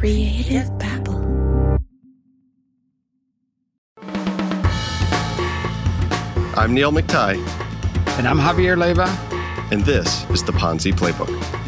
Creative Babble. I'm Neil McTie, And I'm Javier Leva. and this is the Ponzi Playbook.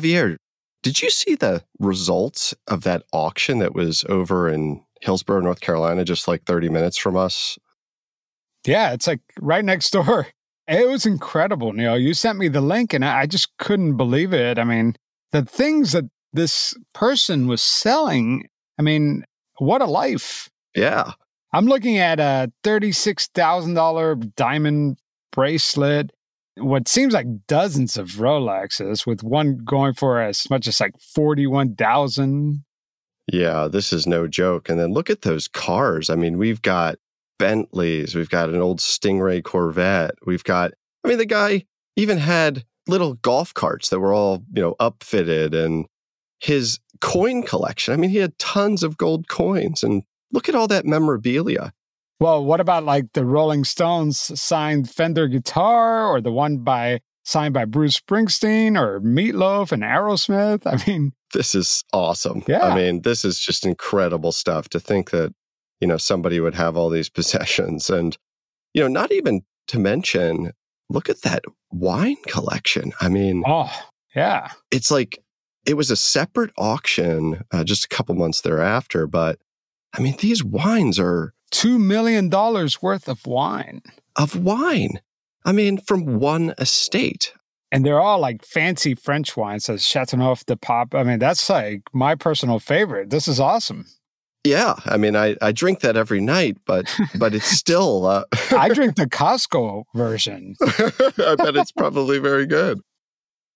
Javier, did you see the results of that auction that was over in Hillsborough, North Carolina, just like 30 minutes from us? Yeah, it's like right next door. It was incredible, Neil. You sent me the link and I just couldn't believe it. I mean, the things that this person was selling, I mean, what a life. Yeah. I'm looking at a $36,000 diamond bracelet, what seems like dozens of Rolexes, with one going for as much as like 41,000. Yeah, this is no joke. And then look at those cars. I mean, we've got Bentleys, we've got an old Stingray Corvette, we've got, I mean, the guy even had little golf carts that were all, you know, upfitted and his coin collection. I mean, he had tons of gold coins and look at all that memorabilia. Well, what about like the Rolling Stones signed Fender guitar or the one by signed by Bruce Springsteen or Meatloaf and Aerosmith? I mean, This is awesome. Yeah. I mean, this is just incredible stuff to think that, you know, somebody would have all these possessions and, you know, not even to mention, look at that wine collection. I mean, oh, yeah. it's like it was a separate auction uh, just a couple months thereafter, but I mean, these wines are $2 million worth of wine. of wine. I mean, from one estate. And they're all like fancy French wines, as Chateauneuf du Pape. I mean, that's like my personal favorite. This is awesome. Yeah, I mean, I, I drink that every night, but but it's still. Uh, I drink the Costco version. I bet it's probably very good.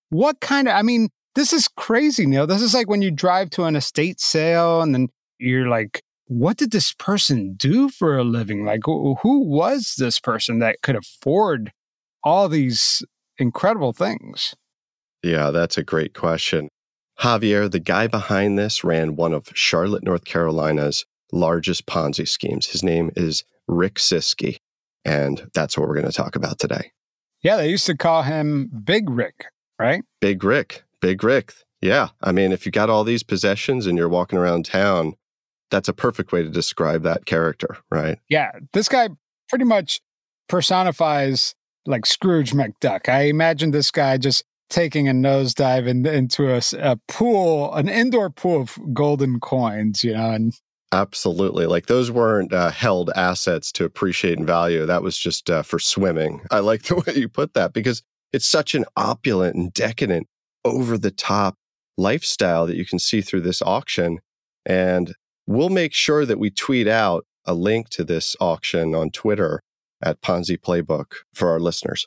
What kind of, I mean, this is crazy, Neil. This is like when you drive to an estate sale and then you're like, what did this person do for a living? Like, who was this person that could afford all these incredible things? Yeah, that's a great question. Javier, the guy behind this, ran one of Charlotte, North Carolina's largest Ponzi schemes. His name is Rick Siskey, and that's what we're going to talk about today. Yeah, they used to call him Big Rick, right? Big Rick, Big Rick. Yeah, I mean, if you got all these possessions and you're walking around town, that's a perfect way to describe that character, right? Yeah, this guy pretty much personifies like Scrooge McDuck. I imagine this guy just taking a nosedive in, into a pool, an indoor pool of golden coins, you know, and Absolutely. Like those weren't uh, held assets to appreciate in value. That was just uh, for swimming. I like the way you put that because it's such an opulent and decadent, over the top lifestyle that you can see through this auction. And we'll make sure that we tweet out a link to this auction on Twitter at Ponzi Playbook for our listeners.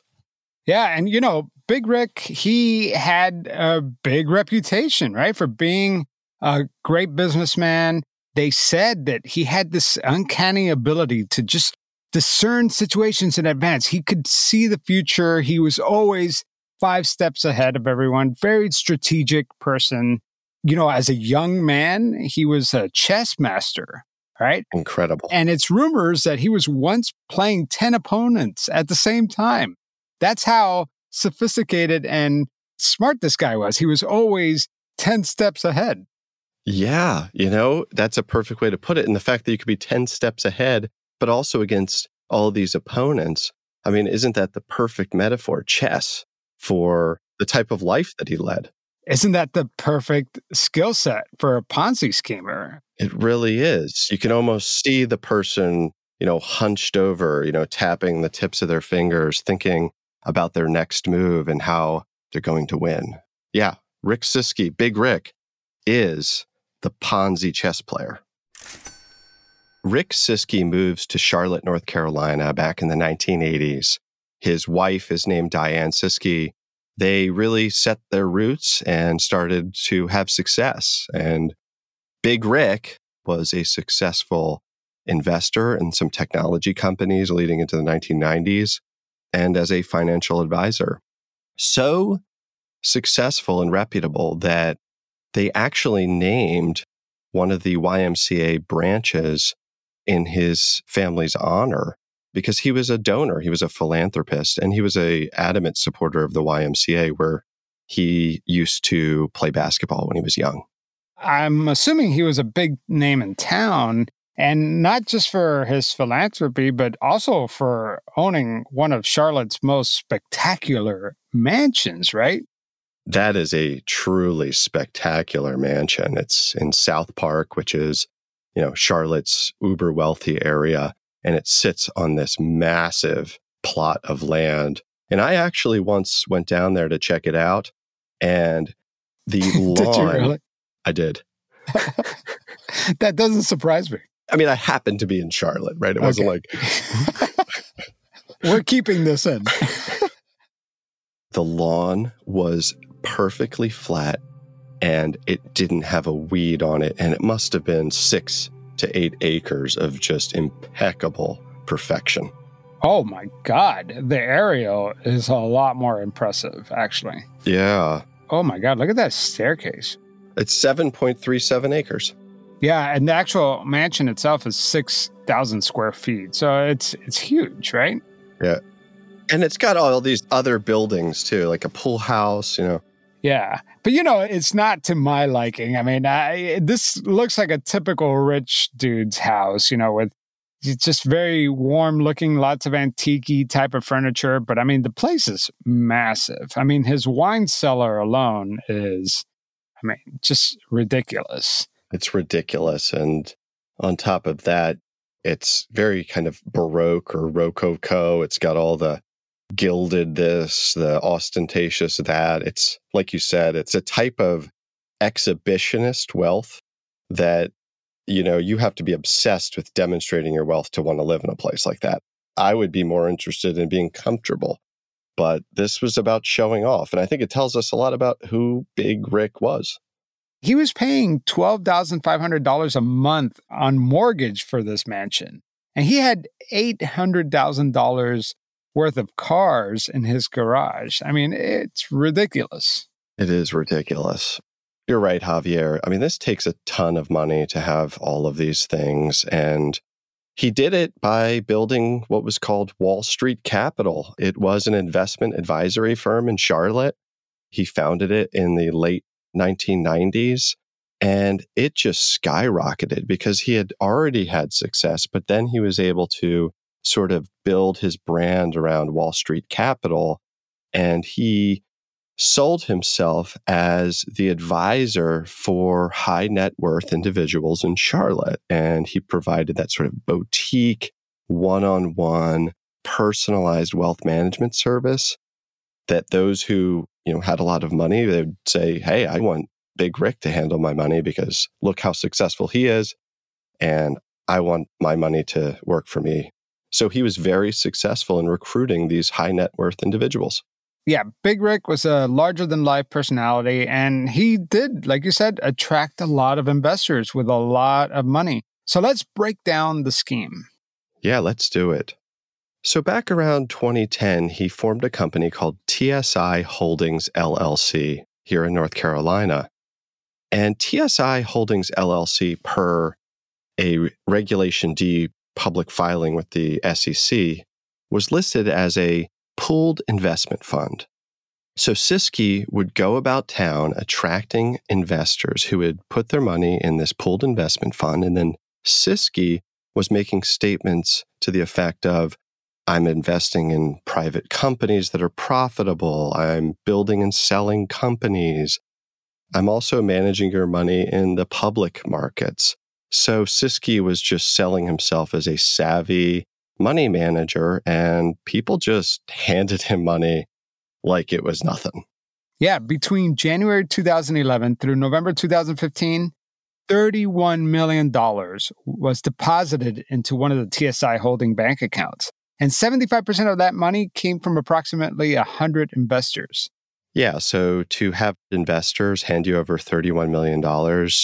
Yeah, and you know, Big Rick, he had a big reputation, right, for being a great businessman. They said that he had this uncanny ability to just discern situations in advance. He could see the future. He was always five steps ahead of everyone, very strategic person. You know, as a young man, he was a chess master, right? Incredible. And it's rumors that he was once playing 10 opponents at the same time. That's how sophisticated and smart this guy was. He was always 10 steps ahead. Yeah, you know, that's a perfect way to put it. And the fact that you could be 10 steps ahead, but also against all these opponents. I mean, isn't that the perfect metaphor, chess, for the type of life that he led? Isn't that the perfect skill set for a Ponzi schemer? It really is. You can almost see the person, you know, hunched over, you know, tapping the tips of their fingers, thinking about their next move and how they're going to win. Yeah, Rick Siskey, Big Rick, is the Ponzi chess player. Rick Siskey moves to Charlotte, North Carolina back in the 1980s. His wife is named Diane Siskey. They really set their roots and started to have success. And Big Rick was a successful investor in some technology companies leading into the 1990s and as a financial advisor. So successful and reputable that they actually named one of the YMCA branches in his family's honor because he was a donor, he was a philanthropist, and he was a adamant supporter of the YMCA where he used to play basketball when he was young. I'm assuming he was a big name in town and not just for his philanthropy, but also for owning one of Charlotte's most spectacular mansions, right? That is a truly spectacular mansion. It's in South Park, which is, you know, Charlotte's uber wealthy area. And it sits on this massive plot of land. And I actually once went down there to check it out. And the lawn. did you really? I did. that doesn't surprise me. I mean, I happened to be in Charlotte, right? It wasn't like. We're keeping this in. the lawn was perfectly flat and it didn't have a weed on it. And it must have been six to eight acres of just impeccable perfection. Oh my God. The aerial is a lot more impressive, actually. Yeah. Oh my God. Look at that staircase. It's 7.37 acres. Yeah, and the actual mansion itself is 6,000 square feet. So it's it's huge, right? Yeah. And it's got all these other buildings too, like a pool house, you know. Yeah. But you know, it's not to my liking. I mean, I, this looks like a typical rich dude's house, you know, with just very warm looking, lots of antique type of furniture. But I mean, the place is massive. I mean, his wine cellar alone is, I mean, just ridiculous. It's ridiculous. And on top of that, it's very kind of Baroque or Rococo. It's got all the gilded this, the ostentatious that. It's like you said, it's a type of exhibitionist wealth that, you know, you have to be obsessed with demonstrating your wealth to want to live in a place like that. I would be more interested in being comfortable. But this was about showing off. And I think it tells us a lot about who Big Rick was. He was paying $12,500 a month on mortgage for this mansion. And he had $800,000 worth of cars in his garage. I mean, it's ridiculous. It is ridiculous. You're right, Javier. I mean, this takes a ton of money to have all of these things. And he did it by building what was called Wall Street Capital. It was an investment advisory firm in Charlotte. He founded it in the late 1990s. And it just skyrocketed because he had already had success, but then he was able to sort of build his brand around Wall Street Capital. And he sold himself as the advisor for high net worth individuals in Charlotte. And he provided that sort of boutique, one on one, personalized wealth management service that those who you know had a lot of money they would say hey i want big rick to handle my money because look how successful he is and i want my money to work for me so he was very successful in recruiting these high net worth individuals. Yeah big rick was a larger than life personality and he did like you said attract a lot of investors with a lot of money. So let's break down the scheme. Yeah let's do it. So, back around 2010, he formed a company called TSI Holdings LLC here in North Carolina. And TSI Holdings LLC, per a Regulation D public filing with the SEC, was listed as a pooled investment fund. So Siskey would go about town attracting investors who would put their money in this pooled investment fund. And then Siskey was making statements to the effect of, I'm investing in private companies that are profitable. I'm building and selling companies. I'm also managing your money in the public markets. So Siskey was just selling himself as a savvy money manager, and people just handed him money like it was nothing. Yeah, between January 2011 through November 2015, $31 million was deposited into one of the TSI holding bank accounts. And 75% of that money came from approximately 100 investors. Yeah. So to have investors hand you over $31 million,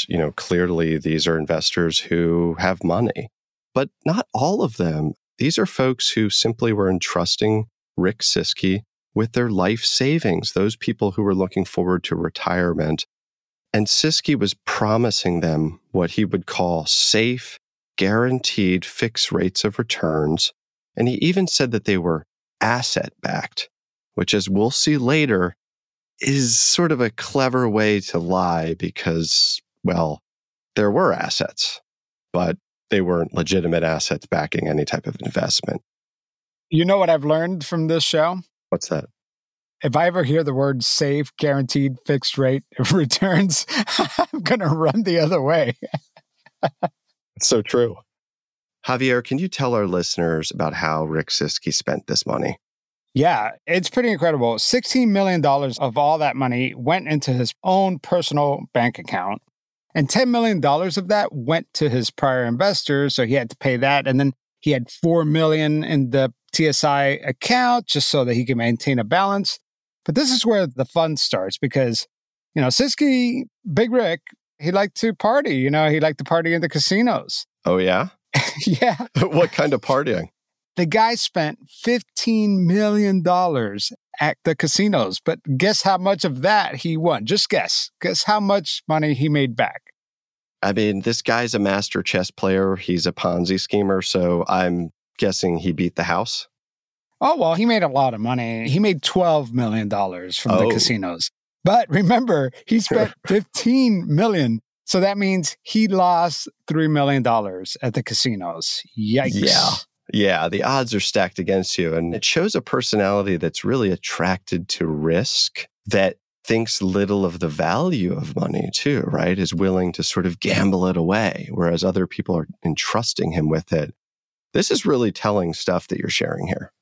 you know, clearly these are investors who have money, but not all of them. These are folks who simply were entrusting Rick Siskey with their life savings, those people who were looking forward to retirement. And Siskey was promising them what he would call safe, guaranteed fixed rates of returns. And he even said that they were asset backed, which, as we'll see later, is sort of a clever way to lie because, well, there were assets, but they weren't legitimate assets backing any type of investment. You know what I've learned from this show? What's that? If I ever hear the word safe, guaranteed, fixed rate of returns, I'm going to run the other way. it's so true. Javier, can you tell our listeners about how Rick Siskey spent this money? Yeah, it's pretty incredible. $16 million of all that money went into his own personal bank account. And $10 million of that went to his prior investors. So he had to pay that. And then he had 4 million in the TSI account just so that he could maintain a balance. But this is where the fun starts because, you know, Siskey, Big Rick, he liked to party. You know, he liked to party in the casinos. Oh, yeah? yeah. what kind of partying? The guy spent $15 million at the casinos, but guess how much of that he won? Just guess. Guess how much money he made back. I mean, this guy's a master chess player. He's a Ponzi schemer. So I'm guessing he beat the house. Oh, well, he made a lot of money. He made $12 million from oh. the casinos. But remember, he spent 15 million. So that means he lost $3 million at the casinos. Yikes. Yeah. Yeah, the odds are stacked against you. And it shows a personality that's really attracted to risk, that thinks little of the value of money, too, right? Is willing to sort of gamble it away, whereas other people are entrusting him with it. This is really telling stuff that you're sharing here.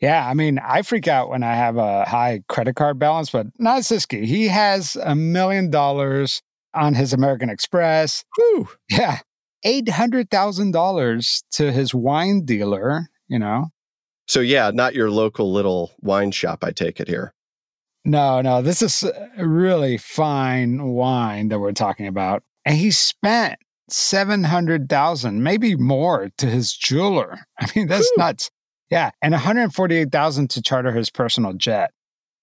Yeah, I mean, I freak out when I have a high credit card balance, but not Siskey. He has a million dollars on his American Express. Whew. Yeah. $800,000 to his wine dealer, you know. So, yeah, not your local little wine shop, I take it here. No, no, this is really fine wine that we're talking about. And he spent 700,000, maybe more to his jeweler. I mean, that's Whew. nuts. Yeah, and 148,000 to charter his personal jet.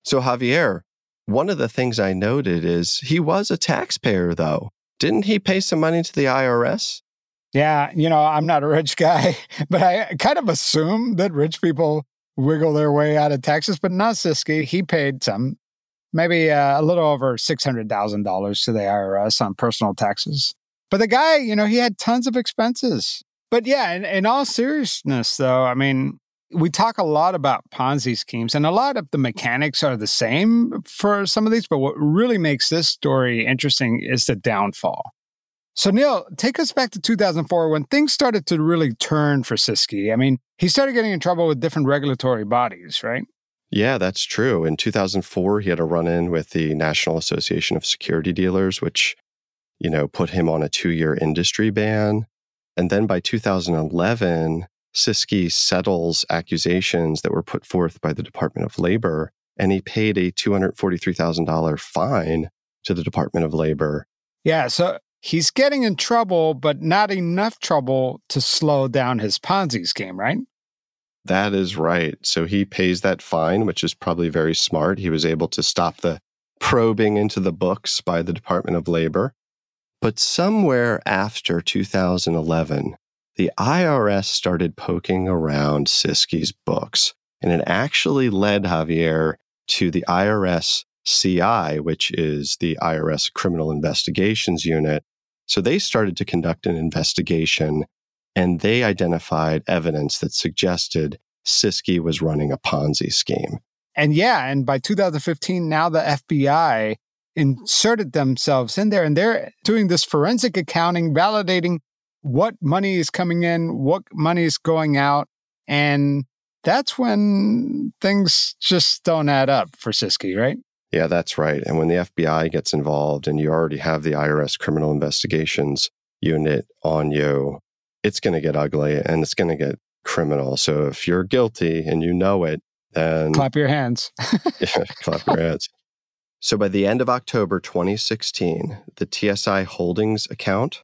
So Javier, one of the things I noted is he was a taxpayer though. Didn't he pay some money to the IRS? Yeah, you know, I'm not a rich guy, but I kind of assume that rich people wiggle their way out of taxes, but not Siskey. He paid some, maybe uh, a little over $600,000 to the IRS on personal taxes. But the guy, you know, he had tons of expenses. But yeah, in, in all seriousness, though, I mean, we talk a lot about Ponzi schemes, and a lot of the mechanics are the same for some of these. But what really makes this story interesting is the downfall. So, Neil, take us back to 2004 when things started to really turn for Siskey. I mean, he started getting in trouble with different regulatory bodies, right? Yeah, that's true. In 2004, he had a run in with the National Association of Security Dealers, which, you know, put him on a two year industry ban. And then by 2011, Siskey settles accusations that were put forth by the Department of Labor, and he paid a $243,000 fine to the Department of Labor. Yeah. So he's getting in trouble, but not enough trouble to slow down his Ponzi scheme, right? That is right. So he pays that fine, which is probably very smart. He was able to stop the probing into the books by the Department of Labor. But somewhere after 2011, the IRS started poking around Siskey's books, and it actually led Javier to the IRS CI, which is the IRS Criminal Investigations Unit. So they started to conduct an investigation and they identified evidence that suggested Siskey was running a Ponzi scheme. And yeah, and by 2015, now the FBI inserted themselves in there and they're doing this forensic accounting, validating what money is coming in, what money is going out. And that's when things just don't add up for Siskey, right? Yeah, that's right. And when the FBI gets involved and you already have the IRS criminal investigations unit on you, it's going to get ugly and it's going to get criminal. So if you're guilty and you know it, then clap your hands. yeah, clap your hands. So by the end of October 2016, the TSI Holdings account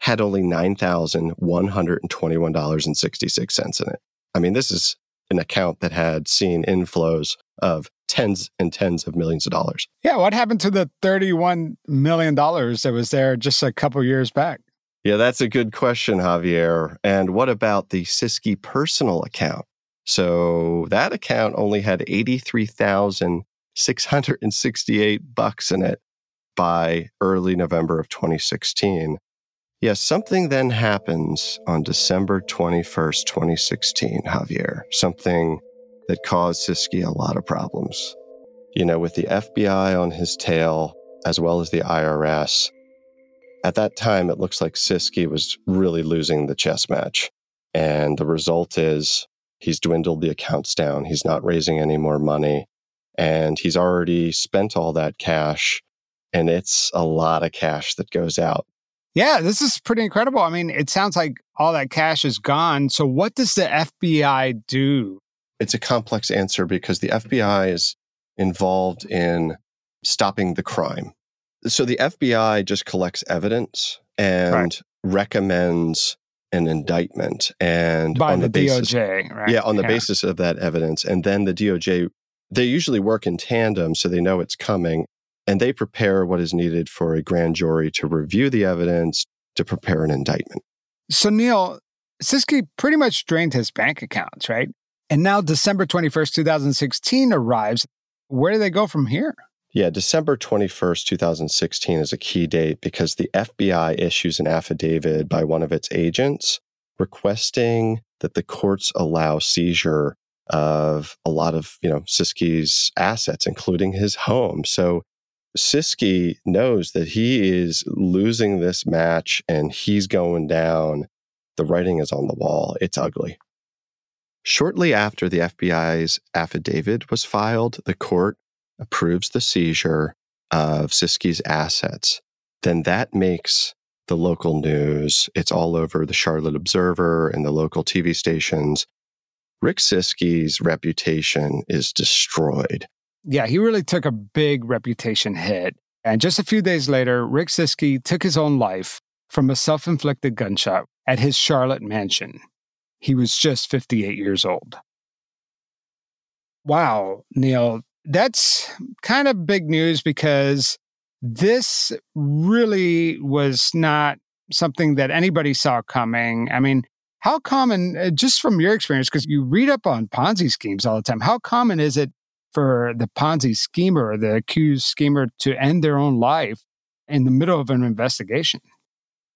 had only $9,121.66 in it. I mean, this is an account that had seen inflows of tens and tens of millions of dollars. Yeah, what happened to the $31 million that was there just a couple years back? Yeah, that's a good question, Javier. And what about the Siskey personal account? So that account only had 83,668 bucks in it by early November of 2016. Yes, something then happens on December 21st, 2016, Javier. Something that caused Siskey a lot of problems. You know, with the FBI on his tail, as well as the IRS, at that time, it looks like Siskey was really losing the chess match. And the result is he's dwindled the accounts down. He's not raising any more money. And he's already spent all that cash. And it's a lot of cash that goes out. Yeah, this is pretty incredible. I mean, it sounds like all that cash is gone. So, what does the FBI do? It's a complex answer because the FBI is involved in stopping the crime. So the FBI just collects evidence and right. recommends an indictment and by on the, the basis, DOJ, right? Yeah, on the yeah. basis of that evidence. And then the DOJ, they usually work in tandem so they know it's coming and they prepare what is needed for a grand jury to review the evidence to prepare an indictment. So Neil, Siskey pretty much drained his bank accounts, right? And now December 21st, 2016 arrives. Where do they go from here? Yeah, December 21st, 2016 is a key date because the FBI issues an affidavit by one of its agents requesting that the courts allow seizure of a lot of, you know, Siskey's assets, including his home. So Siskey knows that he is losing this match and he's going down. The writing is on the wall. It's ugly. Shortly after the FBI's affidavit was filed, the court approves the seizure of Siskey's assets, then that makes the local news. It's all over the Charlotte Observer and the local TV stations. Rick Siskey's reputation is destroyed. Yeah, he really took a big reputation hit. And just a few days later, Rick Siskey took his own life from a self inflicted gunshot at his Charlotte mansion. He was just 58 years old. Wow, Neil, that's kind of big news because this really was not something that anybody saw coming. I mean, how common, uh, just from your experience, because you read up on Ponzi schemes all the time, how common is it for the Ponzi schemer, the accused schemer, to end their own life in the middle of an investigation?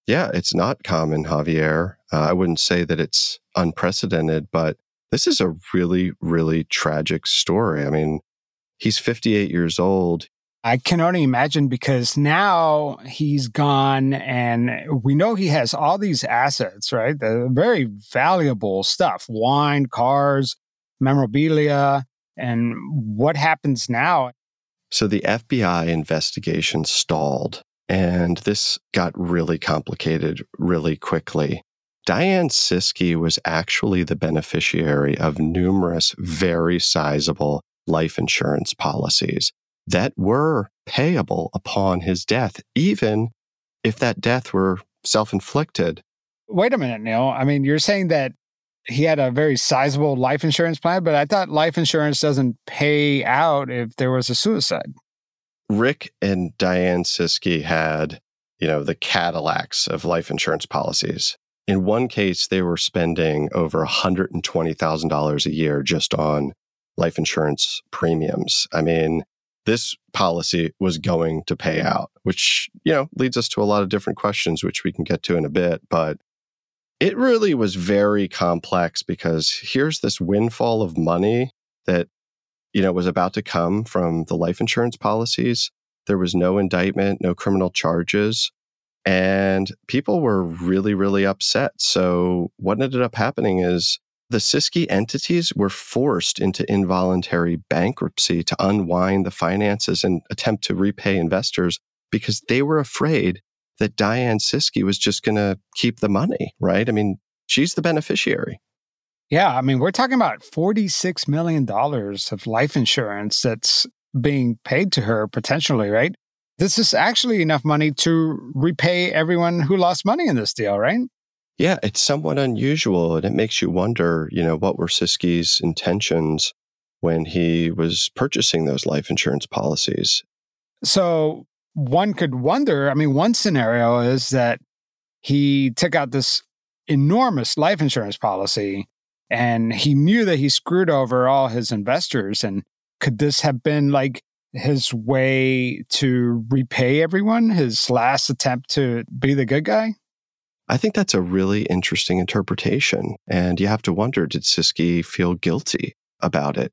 Yeah, it's not common, Javier. Uh, I wouldn't say that it's unprecedented, but this is a really, really tragic story. I mean, He's 58 years old. I can only imagine because now he's gone and we know he has all these assets, right? The very valuable stuff wine, cars, memorabilia. And what happens now? So the FBI investigation stalled and this got really complicated really quickly. Diane Siskey was actually the beneficiary of numerous very sizable life insurance policies that were payable upon his death, even if that death were self inflicted. Wait a minute, Neil. I mean, you're saying that he had a very sizable life insurance plan, but I thought life insurance doesn't pay out if there was a suicide. Rick and Diane Siskey had, you know, the Cadillacs of life insurance policies. In one case, they were spending over $120,000 a year just on life insurance premiums. I mean, this policy was going to pay out, which, you know, leads us to a lot of different questions, which we can get to in a bit. But it really was very complex because here's this windfall of money that, you know, was about to come from the life insurance policies. There was no indictment, no criminal charges. And people were really, really upset. So, what ended up happening is the Siskey entities were forced into involuntary bankruptcy to unwind the finances and attempt to repay investors because they were afraid that Diane Siskey was just going to keep the money, right? I mean, she's the beneficiary. Yeah, I mean, we're talking about $46 million of life insurance that's being paid to her potentially, right? This is actually enough money to repay everyone who lost money in this deal, right? Yeah, it's somewhat unusual. And it makes you wonder, you know, what were Siskey's intentions when he was purchasing those life insurance policies? So one could wonder I mean, one scenario is that he took out this enormous life insurance policy and he knew that he screwed over all his investors. And could this have been like his way to repay everyone, his last attempt to be the good guy? I think that's a really interesting interpretation. And you have to wonder did Siskey feel guilty about it?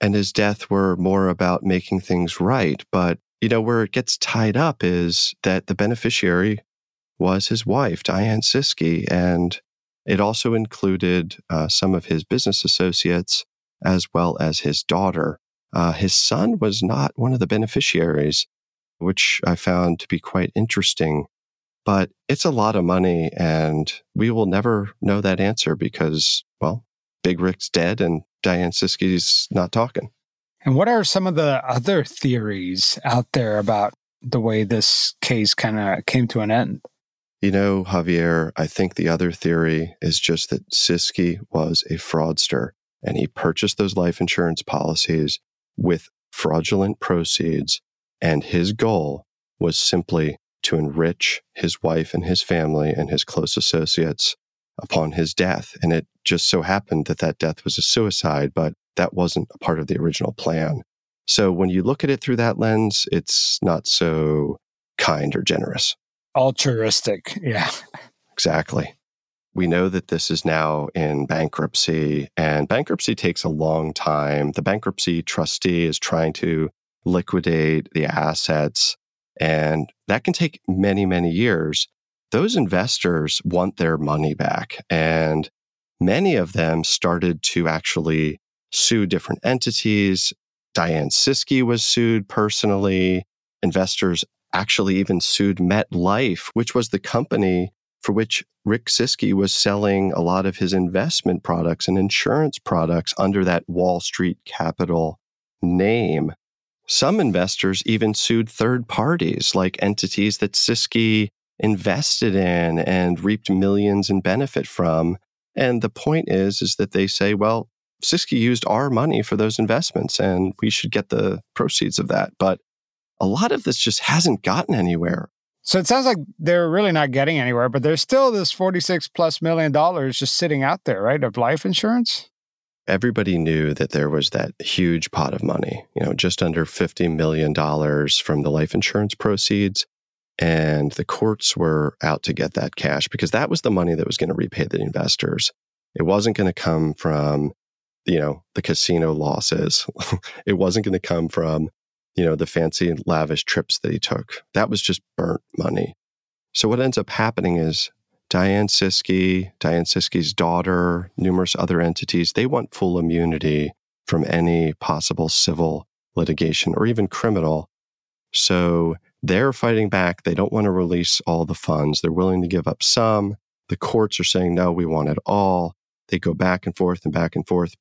And his death were more about making things right. But, you know, where it gets tied up is that the beneficiary was his wife, Diane Siskey. And it also included uh, some of his business associates as well as his daughter. Uh, his son was not one of the beneficiaries, which I found to be quite interesting. But it's a lot of money, and we will never know that answer because, well, Big Rick's dead and Diane Siskey's not talking. And what are some of the other theories out there about the way this case kind of came to an end? You know, Javier, I think the other theory is just that Siskey was a fraudster and he purchased those life insurance policies with fraudulent proceeds. And his goal was simply to enrich his wife and his family and his close associates upon his death. And it just so happened that that death was a suicide, but that wasn't a part of the original plan. So when you look at it through that lens, it's not so kind or generous. Altruistic. Yeah. Exactly. We know that this is now in bankruptcy, and bankruptcy takes a long time. The bankruptcy trustee is trying to liquidate the assets, and that can take many, many years. Those investors want their money back, and many of them started to actually sue different entities. Diane Siskey was sued personally. Investors actually even sued MetLife, which was the company for which Rick Siskey was selling a lot of his investment products and insurance products under that Wall Street Capital name. Some investors even sued third parties, like entities that Siskey invested in and reaped millions in benefit from. And the point is, is that they say, well, Siskey used our money for those investments and we should get the proceeds of that. But a lot of this just hasn't gotten anywhere. So it sounds like they're really not getting anywhere, but there's still this 46 plus million dollars just sitting out there, right, of life insurance? Everybody knew that there was that huge pot of money, you know, just under $50 million from the life insurance proceeds. And the courts were out to get that cash because that was the money that was going to repay the investors. It wasn't going to come from, you know, the casino losses. it wasn't going to come from you know, the fancy lavish trips that he took. That was just burnt money. So what ends up happening is Diane Siskey, Diane Siskey's daughter, numerous other entities, they want full immunity from any possible civil litigation or even criminal. So they're fighting back. They don't want to release all the funds. They're willing to give up some. The courts are saying, no, we want it all. They go back and forth and back and forth.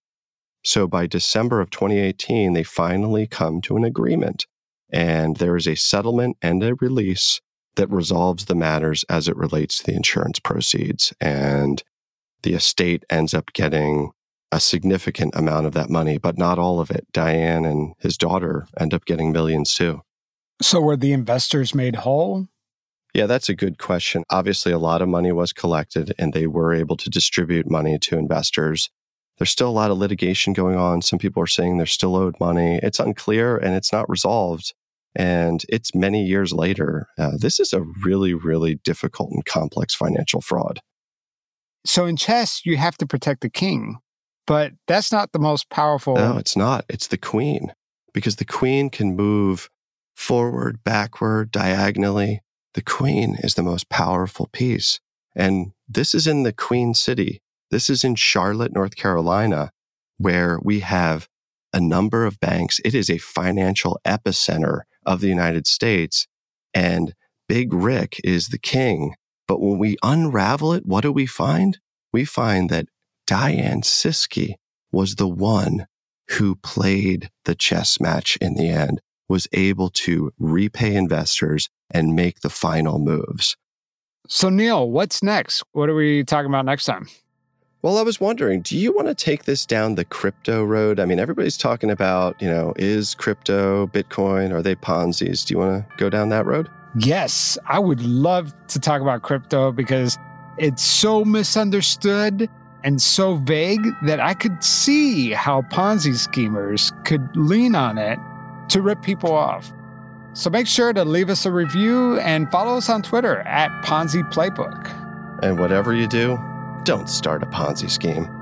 So by December of 2018, they finally come to an agreement. And there is a settlement and a release that resolves the matters as it relates to the insurance proceeds. And the estate ends up getting a significant amount of that money, but not all of it. Diane and his daughter end up getting millions too. So were the investors made whole? Yeah, that's a good question. Obviously, a lot of money was collected and they were able to distribute money to investors. There's still a lot of litigation going on. Some people are saying they're still owed money. It's unclear and it's not resolved. And it's many years later. Uh, this is a really, really difficult and complex financial fraud. So in chess, you have to protect the king, but that's not the most powerful. No, it's not. It's the queen because the queen can move forward, backward, diagonally. The queen is the most powerful piece. And this is in the queen city. This is in Charlotte, North Carolina, where we have a number of banks. It is a financial epicenter of the United States. And Big Rick is the king. But when we unravel it, what do we find? We find that Diane Siskey was the one who played the chess match in the end was able to repay investors and make the final moves. So, Neil, what's next? What are we talking about next time? Well, I was wondering, do you want to take this down the crypto road? I mean, everybody's talking about, you know, is crypto, Bitcoin, are they Ponzi's? Do you want to go down that road? Yes, I would love to talk about crypto because it's so misunderstood and so vague that I could see how Ponzi schemers could lean on it to rip people off. So make sure to leave us a review and follow us on Twitter at Ponzi Playbook. And whatever you do, don't start a Ponzi scheme.